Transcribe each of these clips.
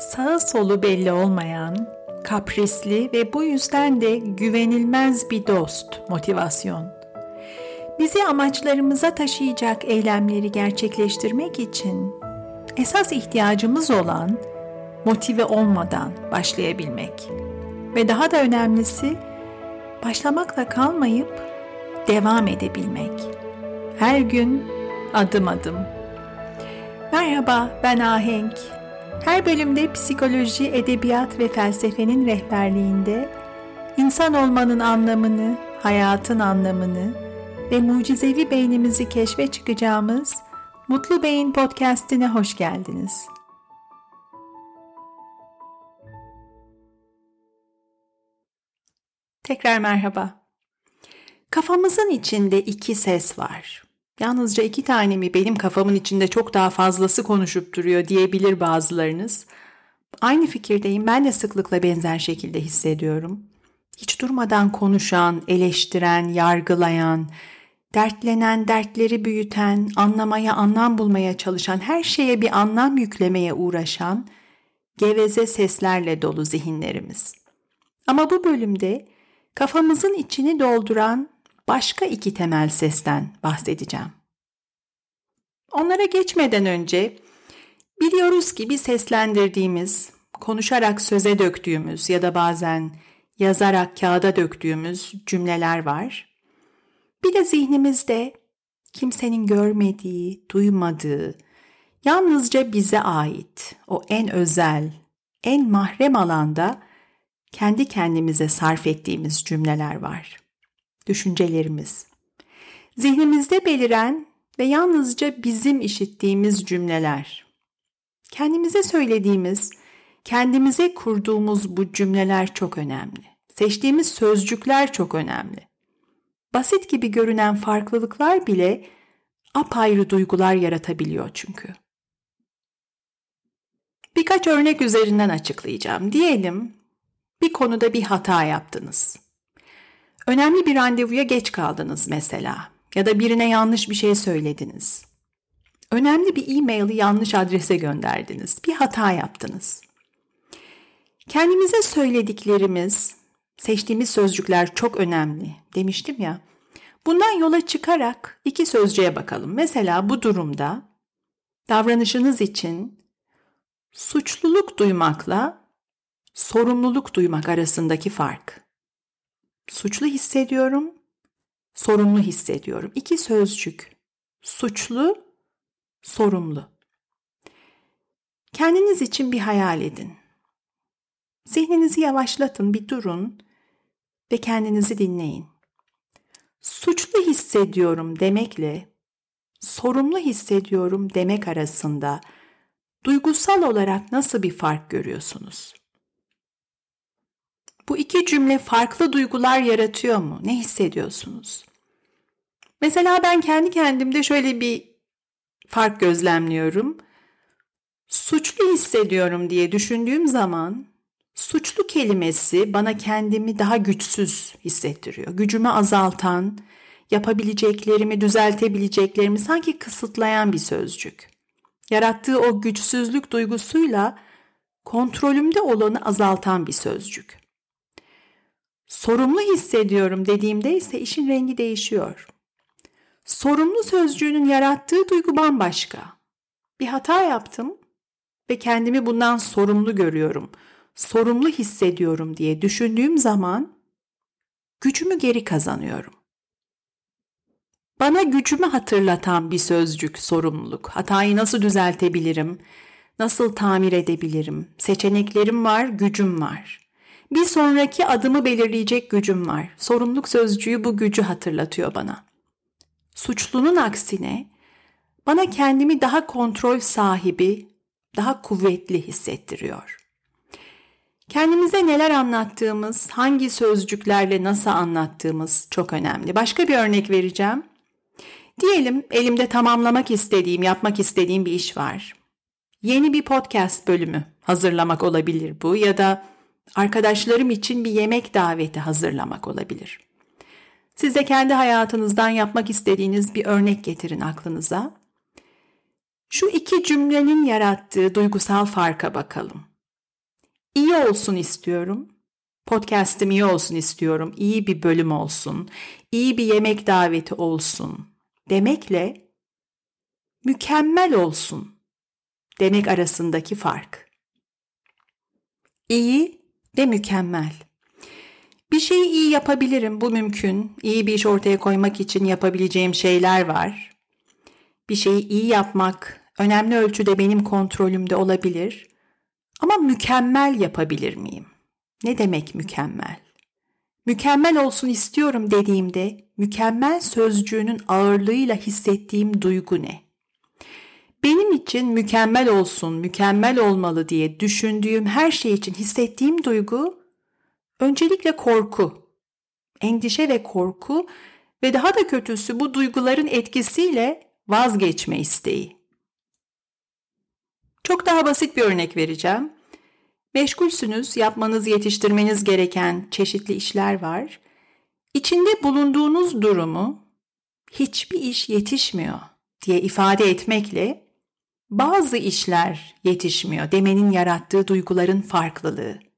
sağı solu belli olmayan, kaprisli ve bu yüzden de güvenilmez bir dost motivasyon. Bizi amaçlarımıza taşıyacak eylemleri gerçekleştirmek için esas ihtiyacımız olan motive olmadan başlayabilmek. Ve daha da önemlisi başlamakla kalmayıp devam edebilmek. Her gün adım adım. Merhaba ben Ahenk. Her bölümde psikoloji, edebiyat ve felsefenin rehberliğinde insan olmanın anlamını, hayatın anlamını ve mucizevi beynimizi keşfe çıkacağımız Mutlu Beyin podcast'ine hoş geldiniz. Tekrar merhaba. Kafamızın içinde iki ses var. Yalnızca iki tane mi benim kafamın içinde çok daha fazlası konuşup duruyor diyebilir bazılarınız. Aynı fikirdeyim. Ben de sıklıkla benzer şekilde hissediyorum. Hiç durmadan konuşan, eleştiren, yargılayan, dertlenen, dertleri büyüten, anlamaya, anlam bulmaya çalışan, her şeye bir anlam yüklemeye uğraşan geveze seslerle dolu zihinlerimiz. Ama bu bölümde kafamızın içini dolduran başka iki temel sesten bahsedeceğim. Onlara geçmeden önce biliyoruz ki bir seslendirdiğimiz, konuşarak söze döktüğümüz ya da bazen yazarak kağıda döktüğümüz cümleler var. Bir de zihnimizde kimsenin görmediği, duymadığı, yalnızca bize ait o en özel, en mahrem alanda kendi kendimize sarf ettiğimiz cümleler var. Düşüncelerimiz. Zihnimizde beliren ve yalnızca bizim işittiğimiz cümleler. Kendimize söylediğimiz, kendimize kurduğumuz bu cümleler çok önemli. Seçtiğimiz sözcükler çok önemli. Basit gibi görünen farklılıklar bile apayrı duygular yaratabiliyor çünkü. Birkaç örnek üzerinden açıklayacağım. Diyelim bir konuda bir hata yaptınız. Önemli bir randevuya geç kaldınız mesela ya da birine yanlış bir şey söylediniz. Önemli bir e-maili yanlış adrese gönderdiniz. Bir hata yaptınız. Kendimize söylediklerimiz, seçtiğimiz sözcükler çok önemli demiştim ya. Bundan yola çıkarak iki sözcüğe bakalım. Mesela bu durumda davranışınız için suçluluk duymakla sorumluluk duymak arasındaki fark. Suçlu hissediyorum, sorumlu hissediyorum. İki sözcük. Suçlu, sorumlu. Kendiniz için bir hayal edin. Zihninizi yavaşlatın, bir durun ve kendinizi dinleyin. Suçlu hissediyorum demekle sorumlu hissediyorum demek arasında duygusal olarak nasıl bir fark görüyorsunuz? Bu iki cümle farklı duygular yaratıyor mu? Ne hissediyorsunuz? Mesela ben kendi kendimde şöyle bir fark gözlemliyorum. Suçlu hissediyorum diye düşündüğüm zaman suçlu kelimesi bana kendimi daha güçsüz hissettiriyor. Gücümü azaltan, yapabileceklerimi, düzeltebileceklerimi sanki kısıtlayan bir sözcük. Yarattığı o güçsüzlük duygusuyla kontrolümde olanı azaltan bir sözcük. Sorumlu hissediyorum dediğimde ise işin rengi değişiyor. Sorumlu sözcüğünün yarattığı duygu bambaşka. Bir hata yaptım ve kendimi bundan sorumlu görüyorum. Sorumlu hissediyorum diye düşündüğüm zaman gücümü geri kazanıyorum. Bana gücümü hatırlatan bir sözcük sorumluluk. Hatayı nasıl düzeltebilirim? Nasıl tamir edebilirim? Seçeneklerim var, gücüm var. Bir sonraki adımı belirleyecek gücüm var. Sorumluluk sözcüğü bu gücü hatırlatıyor bana. Suçlunun aksine bana kendimi daha kontrol sahibi, daha kuvvetli hissettiriyor. Kendimize neler anlattığımız, hangi sözcüklerle nasıl anlattığımız çok önemli. Başka bir örnek vereceğim. Diyelim elimde tamamlamak istediğim, yapmak istediğim bir iş var. Yeni bir podcast bölümü hazırlamak olabilir bu ya da arkadaşlarım için bir yemek daveti hazırlamak olabilir. Siz de kendi hayatınızdan yapmak istediğiniz bir örnek getirin aklınıza. Şu iki cümlenin yarattığı duygusal farka bakalım. iyi olsun istiyorum. Podcast'im iyi olsun istiyorum. İyi bir bölüm olsun. İyi bir yemek daveti olsun. Demekle mükemmel olsun demek arasındaki fark. İyi ve mükemmel. Bir şeyi iyi yapabilirim, bu mümkün. İyi bir iş ortaya koymak için yapabileceğim şeyler var. Bir şeyi iyi yapmak önemli ölçüde benim kontrolümde olabilir. Ama mükemmel yapabilir miyim? Ne demek mükemmel? Mükemmel olsun istiyorum dediğimde mükemmel sözcüğünün ağırlığıyla hissettiğim duygu ne? Benim için mükemmel olsun, mükemmel olmalı diye düşündüğüm her şey için hissettiğim duygu öncelikle korku. Endişe ve korku ve daha da kötüsü bu duyguların etkisiyle vazgeçme isteği. Çok daha basit bir örnek vereceğim. Meşgulsünüz, yapmanız, yetiştirmeniz gereken çeşitli işler var. İçinde bulunduğunuz durumu hiçbir iş yetişmiyor diye ifade etmekle bazı işler yetişmiyor demenin yarattığı duyguların farklılığı.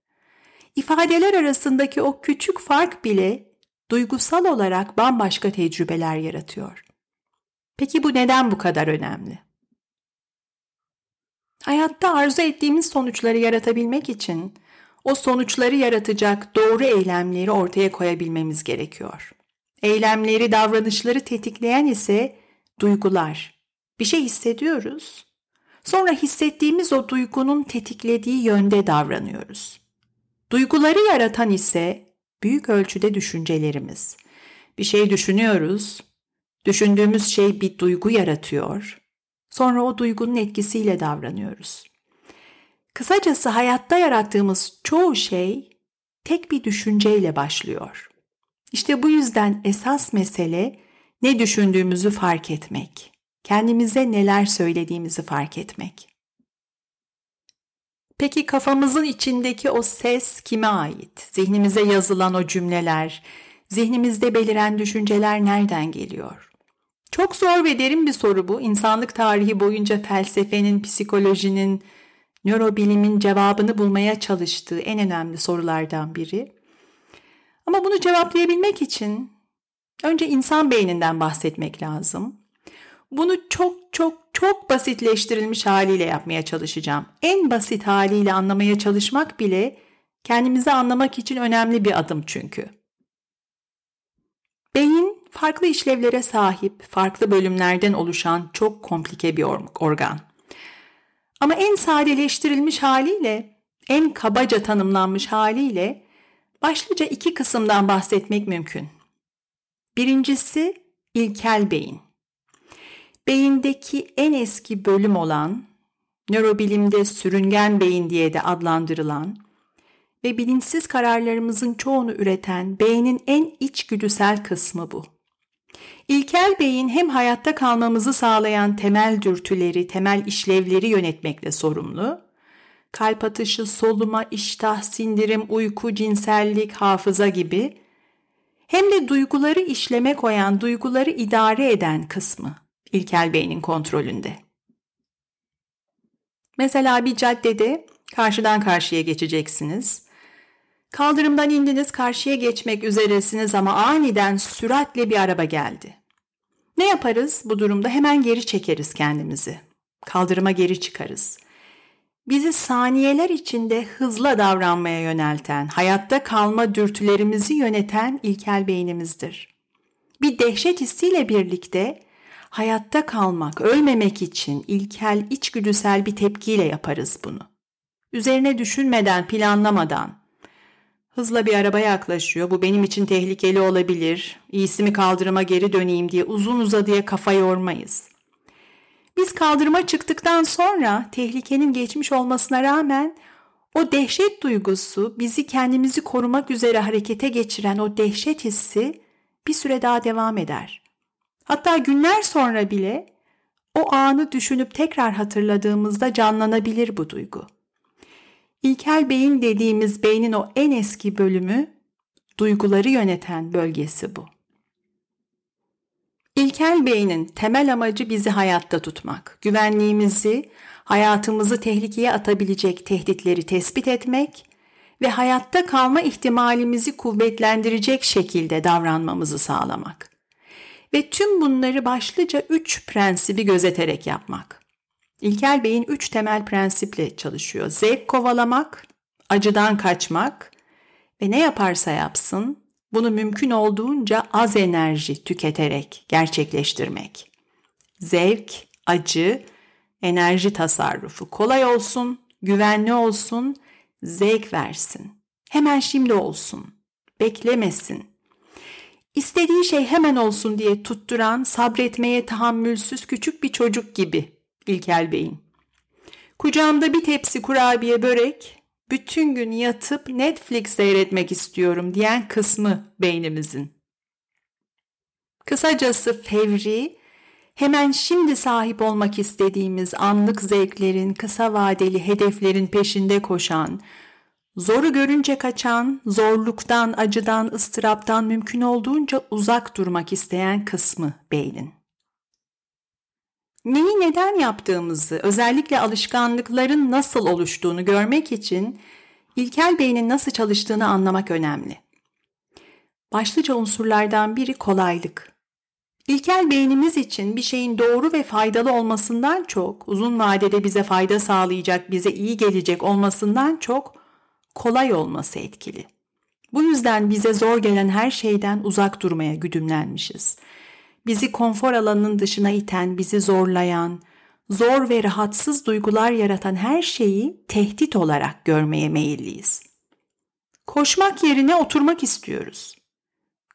İfadeler arasındaki o küçük fark bile duygusal olarak bambaşka tecrübeler yaratıyor. Peki bu neden bu kadar önemli? Hayatta arzu ettiğimiz sonuçları yaratabilmek için o sonuçları yaratacak doğru eylemleri ortaya koyabilmemiz gerekiyor. Eylemleri, davranışları tetikleyen ise duygular. Bir şey hissediyoruz. Sonra hissettiğimiz o duygunun tetiklediği yönde davranıyoruz. Duyguları yaratan ise büyük ölçüde düşüncelerimiz. Bir şey düşünüyoruz, düşündüğümüz şey bir duygu yaratıyor Sonra o duygunun etkisiyle davranıyoruz. Kısacası hayatta yarattığımız çoğu şey tek bir düşünceyle başlıyor. İşte bu yüzden esas mesele ne düşündüğümüzü fark etmek. Kendimize neler söylediğimizi fark etmek. Peki kafamızın içindeki o ses kime ait? Zihnimize yazılan o cümleler, zihnimizde beliren düşünceler nereden geliyor? Çok zor ve derin bir soru bu. İnsanlık tarihi boyunca felsefenin, psikolojinin, nörobilimin cevabını bulmaya çalıştığı en önemli sorulardan biri. Ama bunu cevaplayabilmek için önce insan beyninden bahsetmek lazım. Bunu çok çok çok basitleştirilmiş haliyle yapmaya çalışacağım. En basit haliyle anlamaya çalışmak bile kendimizi anlamak için önemli bir adım çünkü. Beyin farklı işlevlere sahip, farklı bölümlerden oluşan çok komplike bir organ. Ama en sadeleştirilmiş haliyle, en kabaca tanımlanmış haliyle başlıca iki kısımdan bahsetmek mümkün. Birincisi ilkel beyin. Beyindeki en eski bölüm olan, nörobilimde sürüngen beyin diye de adlandırılan ve bilinçsiz kararlarımızın çoğunu üreten beynin en içgüdüsel kısmı bu. İlkel beyin hem hayatta kalmamızı sağlayan temel dürtüleri, temel işlevleri yönetmekle sorumlu. Kalp atışı, soluma, iştah, sindirim, uyku, cinsellik, hafıza gibi hem de duyguları işleme koyan, duyguları idare eden kısmı ilkel beynin kontrolünde. Mesela bir caddede karşıdan karşıya geçeceksiniz. Kaldırımdan indiniz karşıya geçmek üzeresiniz ama aniden süratle bir araba geldi. Ne yaparız bu durumda? Hemen geri çekeriz kendimizi. Kaldırıma geri çıkarız. Bizi saniyeler içinde hızla davranmaya yönelten, hayatta kalma dürtülerimizi yöneten ilkel beynimizdir. Bir dehşet hissiyle birlikte hayatta kalmak, ölmemek için ilkel, içgüdüsel bir tepkiyle yaparız bunu. Üzerine düşünmeden, planlamadan, Hızla bir araba yaklaşıyor. Bu benim için tehlikeli olabilir. İyisi kaldırıma geri döneyim diye uzun uzadıya kafa yormayız. Biz kaldırıma çıktıktan sonra tehlikenin geçmiş olmasına rağmen o dehşet duygusu bizi kendimizi korumak üzere harekete geçiren o dehşet hissi bir süre daha devam eder. Hatta günler sonra bile o anı düşünüp tekrar hatırladığımızda canlanabilir bu duygu. İlkel beyin dediğimiz beynin o en eski bölümü duyguları yöneten bölgesi bu. İlkel beynin temel amacı bizi hayatta tutmak, güvenliğimizi, hayatımızı tehlikeye atabilecek tehditleri tespit etmek ve hayatta kalma ihtimalimizi kuvvetlendirecek şekilde davranmamızı sağlamak. Ve tüm bunları başlıca üç prensibi gözeterek yapmak. İlkel Bey'in üç temel prensiple çalışıyor. Zevk kovalamak, acıdan kaçmak ve ne yaparsa yapsın bunu mümkün olduğunca az enerji tüketerek gerçekleştirmek. Zevk, acı, enerji tasarrufu kolay olsun, güvenli olsun, zevk versin. Hemen şimdi olsun. Beklemesin. İstediği şey hemen olsun diye tutturan, sabretmeye tahammülsüz küçük bir çocuk gibi İlkel Bey'in. Kucağımda bir tepsi kurabiye börek, bütün gün yatıp Netflix seyretmek istiyorum diyen kısmı beynimizin. Kısacası fevri, hemen şimdi sahip olmak istediğimiz anlık zevklerin, kısa vadeli hedeflerin peşinde koşan, zoru görünce kaçan, zorluktan, acıdan, ıstıraptan mümkün olduğunca uzak durmak isteyen kısmı beynin. Neyi neden yaptığımızı, özellikle alışkanlıkların nasıl oluştuğunu görmek için ilkel beynin nasıl çalıştığını anlamak önemli. Başlıca unsurlardan biri kolaylık. İlkel beynimiz için bir şeyin doğru ve faydalı olmasından çok, uzun vadede bize fayda sağlayacak, bize iyi gelecek olmasından çok kolay olması etkili. Bu yüzden bize zor gelen her şeyden uzak durmaya güdümlenmişiz. Bizi konfor alanının dışına iten, bizi zorlayan, zor ve rahatsız duygular yaratan her şeyi tehdit olarak görmeye meyilliyiz. Koşmak yerine oturmak istiyoruz.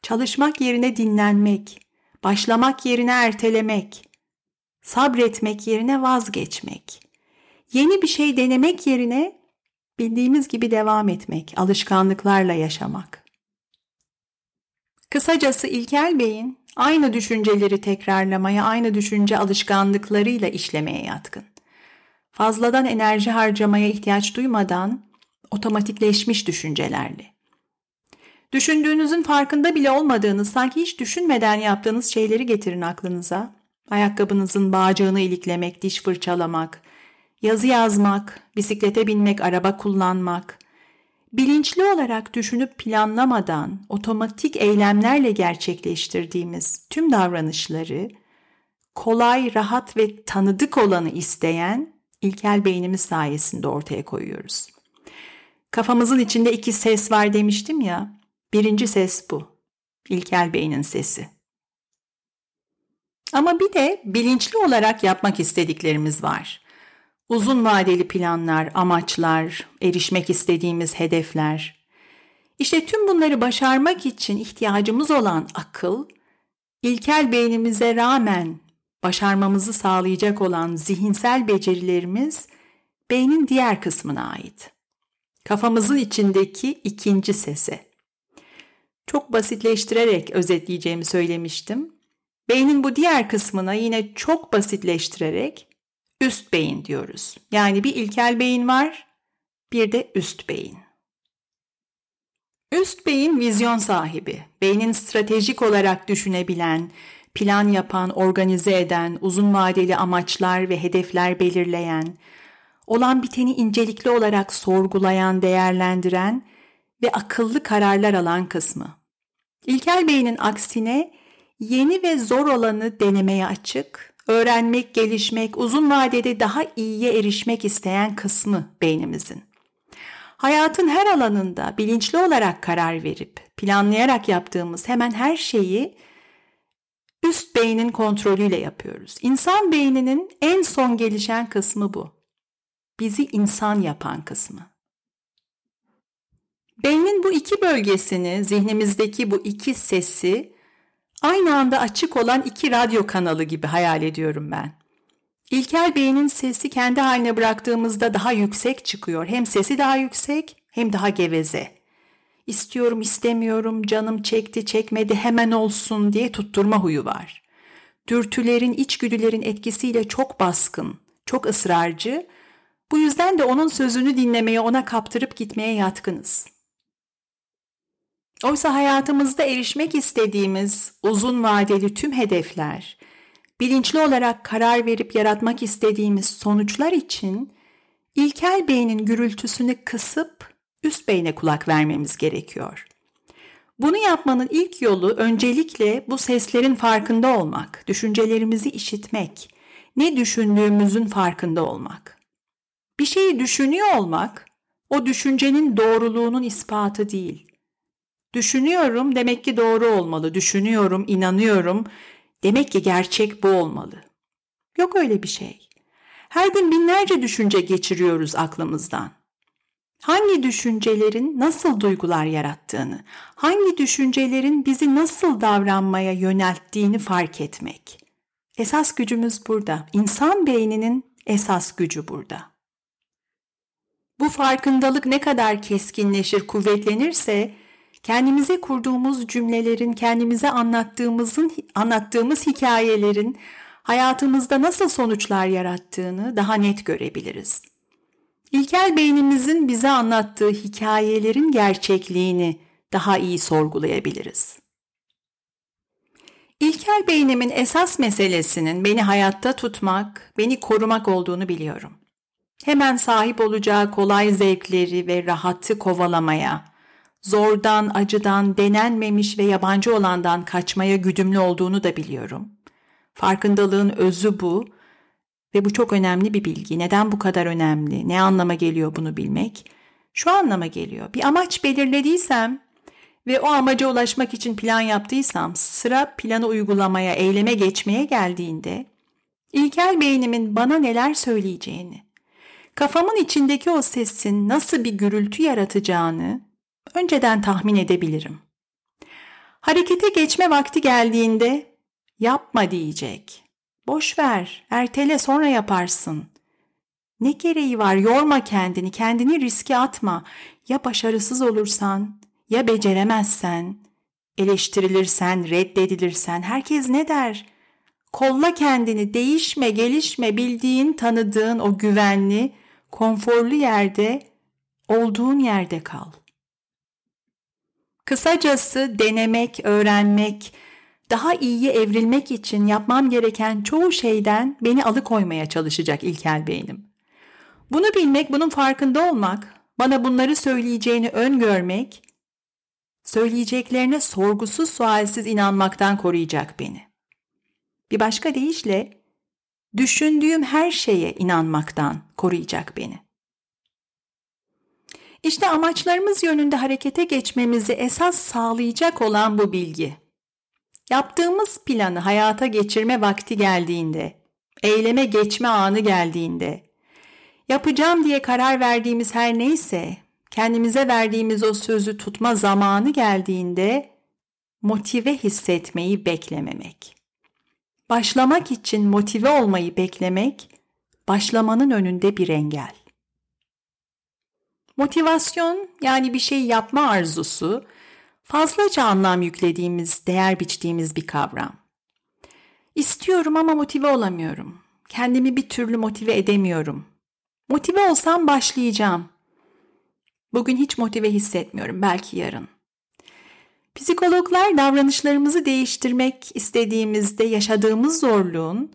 Çalışmak yerine dinlenmek, başlamak yerine ertelemek, sabretmek yerine vazgeçmek, yeni bir şey denemek yerine bildiğimiz gibi devam etmek, alışkanlıklarla yaşamak. Kısacası İlkel Bey'in aynı düşünceleri tekrarlamaya, aynı düşünce alışkanlıklarıyla işlemeye yatkın. Fazladan enerji harcamaya ihtiyaç duymadan otomatikleşmiş düşüncelerle. Düşündüğünüzün farkında bile olmadığınız, sanki hiç düşünmeden yaptığınız şeyleri getirin aklınıza. Ayakkabınızın bağcığını iliklemek, diş fırçalamak, yazı yazmak, bisiklete binmek, araba kullanmak, bilinçli olarak düşünüp planlamadan otomatik eylemlerle gerçekleştirdiğimiz tüm davranışları kolay, rahat ve tanıdık olanı isteyen ilkel beynimiz sayesinde ortaya koyuyoruz. Kafamızın içinde iki ses var demiştim ya. Birinci ses bu. İlkel beynin sesi. Ama bir de bilinçli olarak yapmak istediklerimiz var. Uzun vadeli planlar, amaçlar, erişmek istediğimiz hedefler. İşte tüm bunları başarmak için ihtiyacımız olan akıl, ilkel beynimize rağmen başarmamızı sağlayacak olan zihinsel becerilerimiz beynin diğer kısmına ait. Kafamızın içindeki ikinci sese. Çok basitleştirerek özetleyeceğimi söylemiştim. Beynin bu diğer kısmına yine çok basitleştirerek üst beyin diyoruz. Yani bir ilkel beyin var, bir de üst beyin. Üst beyin vizyon sahibi, beynin stratejik olarak düşünebilen, plan yapan, organize eden, uzun vadeli amaçlar ve hedefler belirleyen, olan biteni incelikli olarak sorgulayan, değerlendiren ve akıllı kararlar alan kısmı. İlkel beynin aksine yeni ve zor olanı denemeye açık, öğrenmek, gelişmek, uzun vadede daha iyiye erişmek isteyen kısmı beynimizin. Hayatın her alanında bilinçli olarak karar verip planlayarak yaptığımız hemen her şeyi üst beynin kontrolüyle yapıyoruz. İnsan beyninin en son gelişen kısmı bu. Bizi insan yapan kısmı. Beynin bu iki bölgesini, zihnimizdeki bu iki sesi Aynı anda açık olan iki radyo kanalı gibi hayal ediyorum ben. İlkel Bey'in sesi kendi haline bıraktığımızda daha yüksek çıkıyor. Hem sesi daha yüksek hem daha geveze. İstiyorum istemiyorum canım çekti çekmedi hemen olsun diye tutturma huyu var. Dürtülerin içgüdülerin etkisiyle çok baskın, çok ısrarcı. Bu yüzden de onun sözünü dinlemeye ona kaptırıp gitmeye yatkınız. Oysa hayatımızda erişmek istediğimiz uzun vadeli tüm hedefler, bilinçli olarak karar verip yaratmak istediğimiz sonuçlar için ilkel beynin gürültüsünü kısıp üst beyne kulak vermemiz gerekiyor. Bunu yapmanın ilk yolu öncelikle bu seslerin farkında olmak, düşüncelerimizi işitmek, ne düşündüğümüzün farkında olmak. Bir şeyi düşünüyor olmak, o düşüncenin doğruluğunun ispatı değil. Düşünüyorum demek ki doğru olmalı, düşünüyorum, inanıyorum, demek ki gerçek bu olmalı. Yok öyle bir şey. Her gün binlerce düşünce geçiriyoruz aklımızdan. Hangi düşüncelerin nasıl duygular yarattığını, hangi düşüncelerin bizi nasıl davranmaya yönelttiğini fark etmek. Esas gücümüz burada. İnsan beyninin esas gücü burada. Bu farkındalık ne kadar keskinleşir, kuvvetlenirse kendimize kurduğumuz cümlelerin, kendimize anlattığımızın anlattığımız hikayelerin hayatımızda nasıl sonuçlar yarattığını daha net görebiliriz. İlkel beynimizin bize anlattığı hikayelerin gerçekliğini daha iyi sorgulayabiliriz. İlkel beynimin esas meselesinin beni hayatta tutmak, beni korumak olduğunu biliyorum. Hemen sahip olacağı kolay zevkleri ve rahatı kovalamaya, zordan, acıdan, denenmemiş ve yabancı olandan kaçmaya güdümlü olduğunu da biliyorum. Farkındalığın özü bu ve bu çok önemli bir bilgi. Neden bu kadar önemli? Ne anlama geliyor bunu bilmek? Şu anlama geliyor. Bir amaç belirlediysem ve o amaca ulaşmak için plan yaptıysam sıra planı uygulamaya, eyleme geçmeye geldiğinde ilkel beynimin bana neler söyleyeceğini, kafamın içindeki o sesin nasıl bir gürültü yaratacağını önceden tahmin edebilirim. Harekete geçme vakti geldiğinde yapma diyecek. Boş ver, ertele sonra yaparsın. Ne gereği var yorma kendini, kendini riske atma. Ya başarısız olursan, ya beceremezsen, eleştirilirsen, reddedilirsen herkes ne der? Kolla kendini, değişme, gelişme, bildiğin, tanıdığın o güvenli, konforlu yerde, olduğun yerde kal. Kısacası denemek, öğrenmek, daha iyiye evrilmek için yapmam gereken çoğu şeyden beni alıkoymaya çalışacak ilkel beynim. Bunu bilmek, bunun farkında olmak, bana bunları söyleyeceğini öngörmek, söyleyeceklerine sorgusuz sualsiz inanmaktan koruyacak beni. Bir başka deyişle, düşündüğüm her şeye inanmaktan koruyacak beni. İşte amaçlarımız yönünde harekete geçmemizi esas sağlayacak olan bu bilgi. Yaptığımız planı hayata geçirme vakti geldiğinde, eyleme geçme anı geldiğinde, yapacağım diye karar verdiğimiz her neyse, kendimize verdiğimiz o sözü tutma zamanı geldiğinde motive hissetmeyi beklememek. Başlamak için motive olmayı beklemek, başlamanın önünde bir engel. Motivasyon yani bir şey yapma arzusu fazlaca anlam yüklediğimiz, değer biçtiğimiz bir kavram. İstiyorum ama motive olamıyorum. Kendimi bir türlü motive edemiyorum. Motive olsam başlayacağım. Bugün hiç motive hissetmiyorum, belki yarın. Psikologlar davranışlarımızı değiştirmek istediğimizde yaşadığımız zorluğun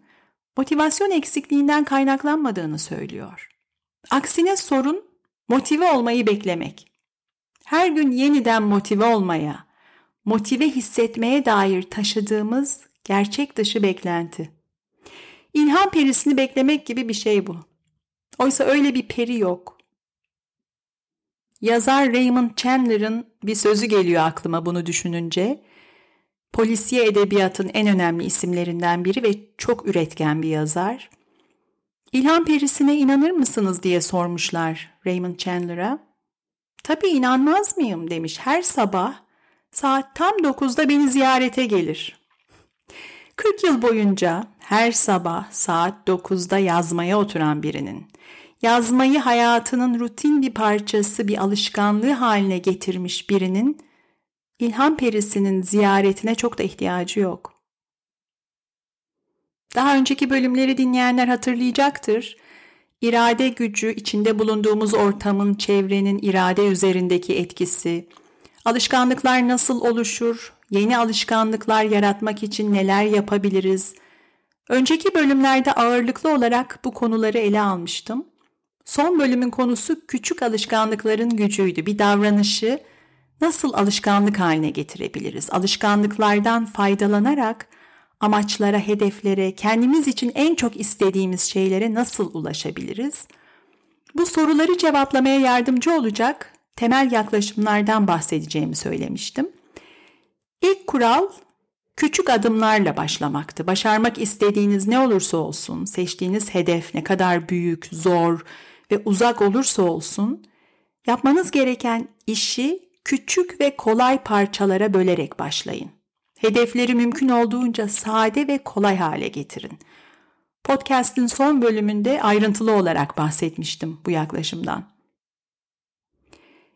motivasyon eksikliğinden kaynaklanmadığını söylüyor. Aksine sorun motive olmayı beklemek her gün yeniden motive olmaya, motive hissetmeye dair taşıdığımız gerçek dışı beklenti. İlham perisini beklemek gibi bir şey bu. Oysa öyle bir peri yok. Yazar Raymond Chandler'ın bir sözü geliyor aklıma bunu düşününce. Polisiye edebiyatın en önemli isimlerinden biri ve çok üretken bir yazar. İlham perisine inanır mısınız diye sormuşlar Raymond Chandler'a. Tabii inanmaz mıyım demiş her sabah saat tam 9'da beni ziyarete gelir. 40 yıl boyunca her sabah saat 9'da yazmaya oturan birinin, yazmayı hayatının rutin bir parçası, bir alışkanlığı haline getirmiş birinin ilham perisinin ziyaretine çok da ihtiyacı yok. Daha önceki bölümleri dinleyenler hatırlayacaktır irade gücü, içinde bulunduğumuz ortamın, çevrenin irade üzerindeki etkisi, alışkanlıklar nasıl oluşur, yeni alışkanlıklar yaratmak için neler yapabiliriz, Önceki bölümlerde ağırlıklı olarak bu konuları ele almıştım. Son bölümün konusu küçük alışkanlıkların gücüydü. Bir davranışı nasıl alışkanlık haline getirebiliriz? Alışkanlıklardan faydalanarak amaçlara, hedeflere, kendimiz için en çok istediğimiz şeylere nasıl ulaşabiliriz? Bu soruları cevaplamaya yardımcı olacak temel yaklaşımlardan bahsedeceğimi söylemiştim. İlk kural küçük adımlarla başlamaktı. Başarmak istediğiniz ne olursa olsun, seçtiğiniz hedef ne kadar büyük, zor ve uzak olursa olsun, yapmanız gereken işi küçük ve kolay parçalara bölerek başlayın. Hedefleri mümkün olduğunca sade ve kolay hale getirin. Podcast'in son bölümünde ayrıntılı olarak bahsetmiştim bu yaklaşımdan.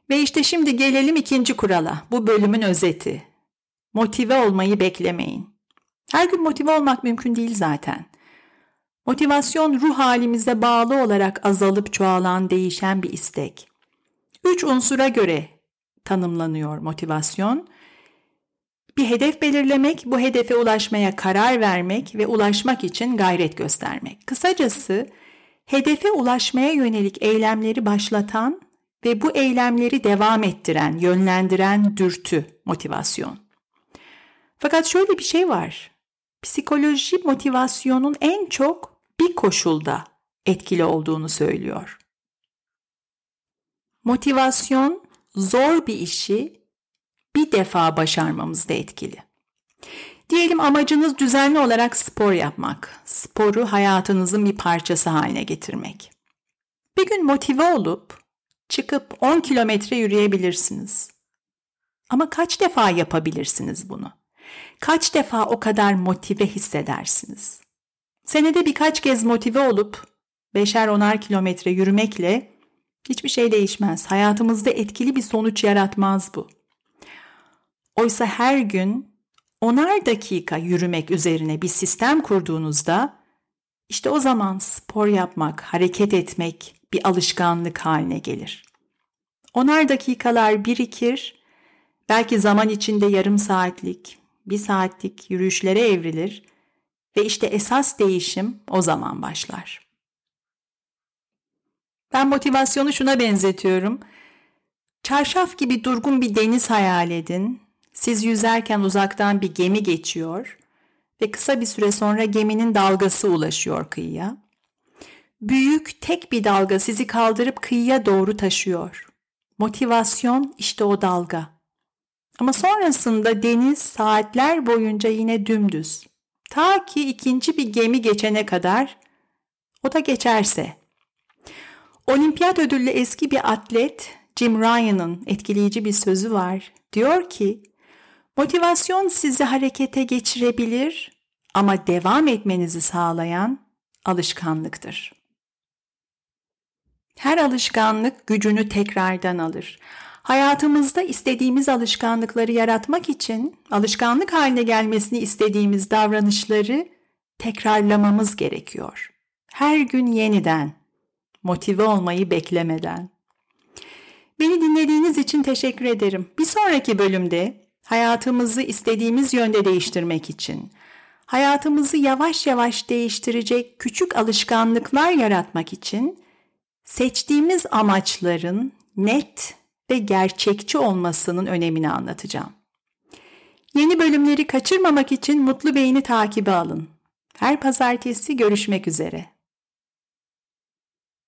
Ve işte şimdi gelelim ikinci kurala. Bu bölümün özeti. Motive olmayı beklemeyin. Her gün motive olmak mümkün değil zaten. Motivasyon ruh halimize bağlı olarak azalıp çoğalan değişen bir istek. Üç unsura göre tanımlanıyor motivasyon. Bir hedef belirlemek, bu hedefe ulaşmaya karar vermek ve ulaşmak için gayret göstermek. Kısacası hedefe ulaşmaya yönelik eylemleri başlatan ve bu eylemleri devam ettiren, yönlendiren dürtü, motivasyon. Fakat şöyle bir şey var. Psikoloji motivasyonun en çok bir koşulda etkili olduğunu söylüyor. Motivasyon zor bir işi bir defa başarmamızda etkili. Diyelim amacınız düzenli olarak spor yapmak, sporu hayatınızın bir parçası haline getirmek. Bir gün motive olup çıkıp 10 kilometre yürüyebilirsiniz. Ama kaç defa yapabilirsiniz bunu? Kaç defa o kadar motive hissedersiniz? Senede birkaç kez motive olup beşer onar kilometre yürümekle hiçbir şey değişmez. Hayatımızda etkili bir sonuç yaratmaz bu. Oysa her gün onar dakika yürümek üzerine bir sistem kurduğunuzda işte o zaman spor yapmak, hareket etmek bir alışkanlık haline gelir. Onar dakikalar birikir, belki zaman içinde yarım saatlik, bir saatlik yürüyüşlere evrilir ve işte esas değişim o zaman başlar. Ben motivasyonu şuna benzetiyorum. Çarşaf gibi durgun bir deniz hayal edin. Siz yüzerken uzaktan bir gemi geçiyor ve kısa bir süre sonra geminin dalgası ulaşıyor kıyıya. Büyük tek bir dalga sizi kaldırıp kıyıya doğru taşıyor. Motivasyon işte o dalga. Ama sonrasında deniz saatler boyunca yine dümdüz. Ta ki ikinci bir gemi geçene kadar o da geçerse. Olimpiyat ödüllü eski bir atlet Jim Ryan'ın etkileyici bir sözü var. Diyor ki, motivasyon sizi harekete geçirebilir ama devam etmenizi sağlayan alışkanlıktır. Her alışkanlık gücünü tekrardan alır. Hayatımızda istediğimiz alışkanlıkları yaratmak için alışkanlık haline gelmesini istediğimiz davranışları tekrarlamamız gerekiyor. Her gün yeniden, motive olmayı beklemeden. Beni dinlediğiniz için teşekkür ederim. Bir sonraki bölümde hayatımızı istediğimiz yönde değiştirmek için, hayatımızı yavaş yavaş değiştirecek küçük alışkanlıklar yaratmak için seçtiğimiz amaçların net ve gerçekçi olmasının önemini anlatacağım. Yeni bölümleri kaçırmamak için Mutlu Beyni takibi alın. Her pazartesi görüşmek üzere.